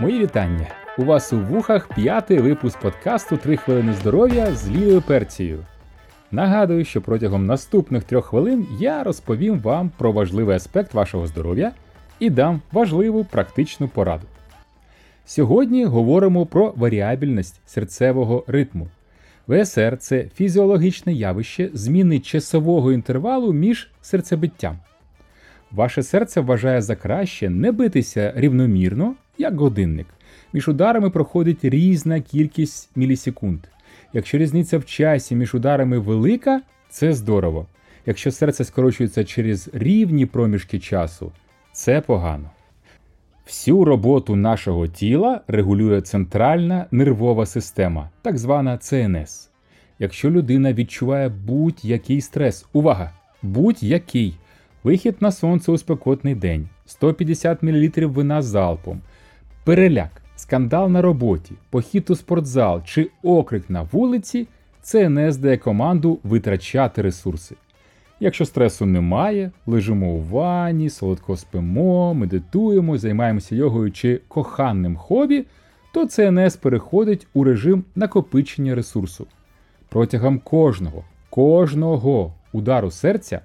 Мої вітання! У вас у вухах п'ятий випуск подкасту «Три хвилини здоров'я з Лілею Перцією. Нагадую, що протягом наступних трьох хвилин я розповім вам про важливий аспект вашого здоров'я і дам важливу практичну пораду. Сьогодні говоримо про варіабільність серцевого ритму. ВСР це фізіологічне явище зміни часового інтервалу між серцебиттям. Ваше серце вважає за краще не битися рівномірно, як годинник. Між ударами проходить різна кількість мілісекунд. Якщо різниця в часі між ударами велика, це здорово. Якщо серце скорочується через рівні проміжки часу, це погано. Всю роботу нашого тіла регулює центральна нервова система, так звана ЦНС. Якщо людина відчуває будь-який стрес, увага! Будь-який вихід на сонце у спекотний день, 150 мл вина залпом, переляк, скандал на роботі, похід у спортзал чи окрик на вулиці, ЦНС дає команду витрачати ресурси. Якщо стресу немає, лежимо у ванні, солодко спимо, медитуємо, займаємося йогою чи коханним хобі, то ЦНС переходить у режим накопичення ресурсу. Протягом кожного, кожного удару серця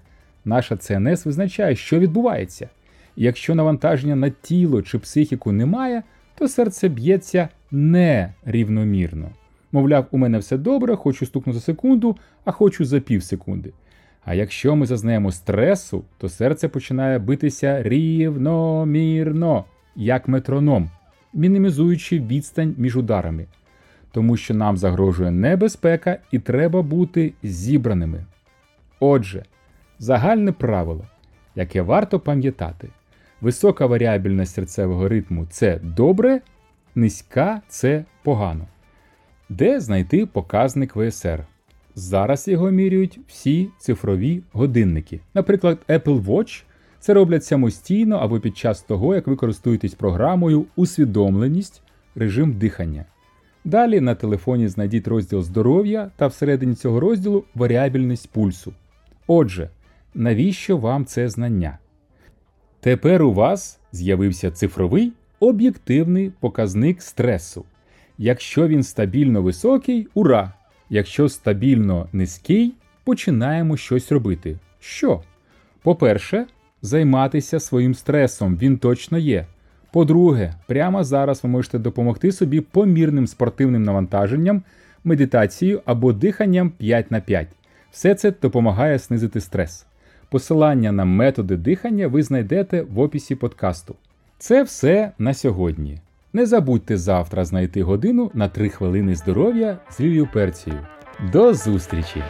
наша ЦНС визначає, що відбувається. Якщо навантаження на тіло чи психіку немає, то серце б'ється нерівномірно. Мовляв, у мене все добре, хочу стукнути за секунду, а хочу за пів секунди. А якщо ми зазнаємо стресу, то серце починає битися рівномірно, як метроном, мінімізуючи відстань між ударами. Тому що нам загрожує небезпека і треба бути зібраними. Отже, загальне правило, яке варто пам'ятати, висока варіабільність серцевого ритму це добре, низька це погано. Де знайти показник ВСР? Зараз його міряють всі цифрові годинники. Наприклад, Apple Watch це роблять самостійно або під час того, як ви користуєтесь програмою усвідомленість, режим дихання. Далі на телефоні знайдіть розділ здоров'я та всередині цього розділу варіабільність пульсу. Отже, навіщо вам це знання? Тепер у вас з'явився цифровий об'єктивний показник стресу. Якщо він стабільно високий, ура! Якщо стабільно низький, починаємо щось робити. Що? По-перше, займатися своїм стресом, він точно є. По-друге, прямо зараз ви можете допомогти собі помірним спортивним навантаженням, медитацією або диханням 5 на 5. Все це допомагає знизити стрес. Посилання на методи дихання ви знайдете в описі подкасту. Це все на сьогодні. Не забудьте завтра знайти годину на 3 хвилини здоров'я з Лілію Перцією. До зустрічі!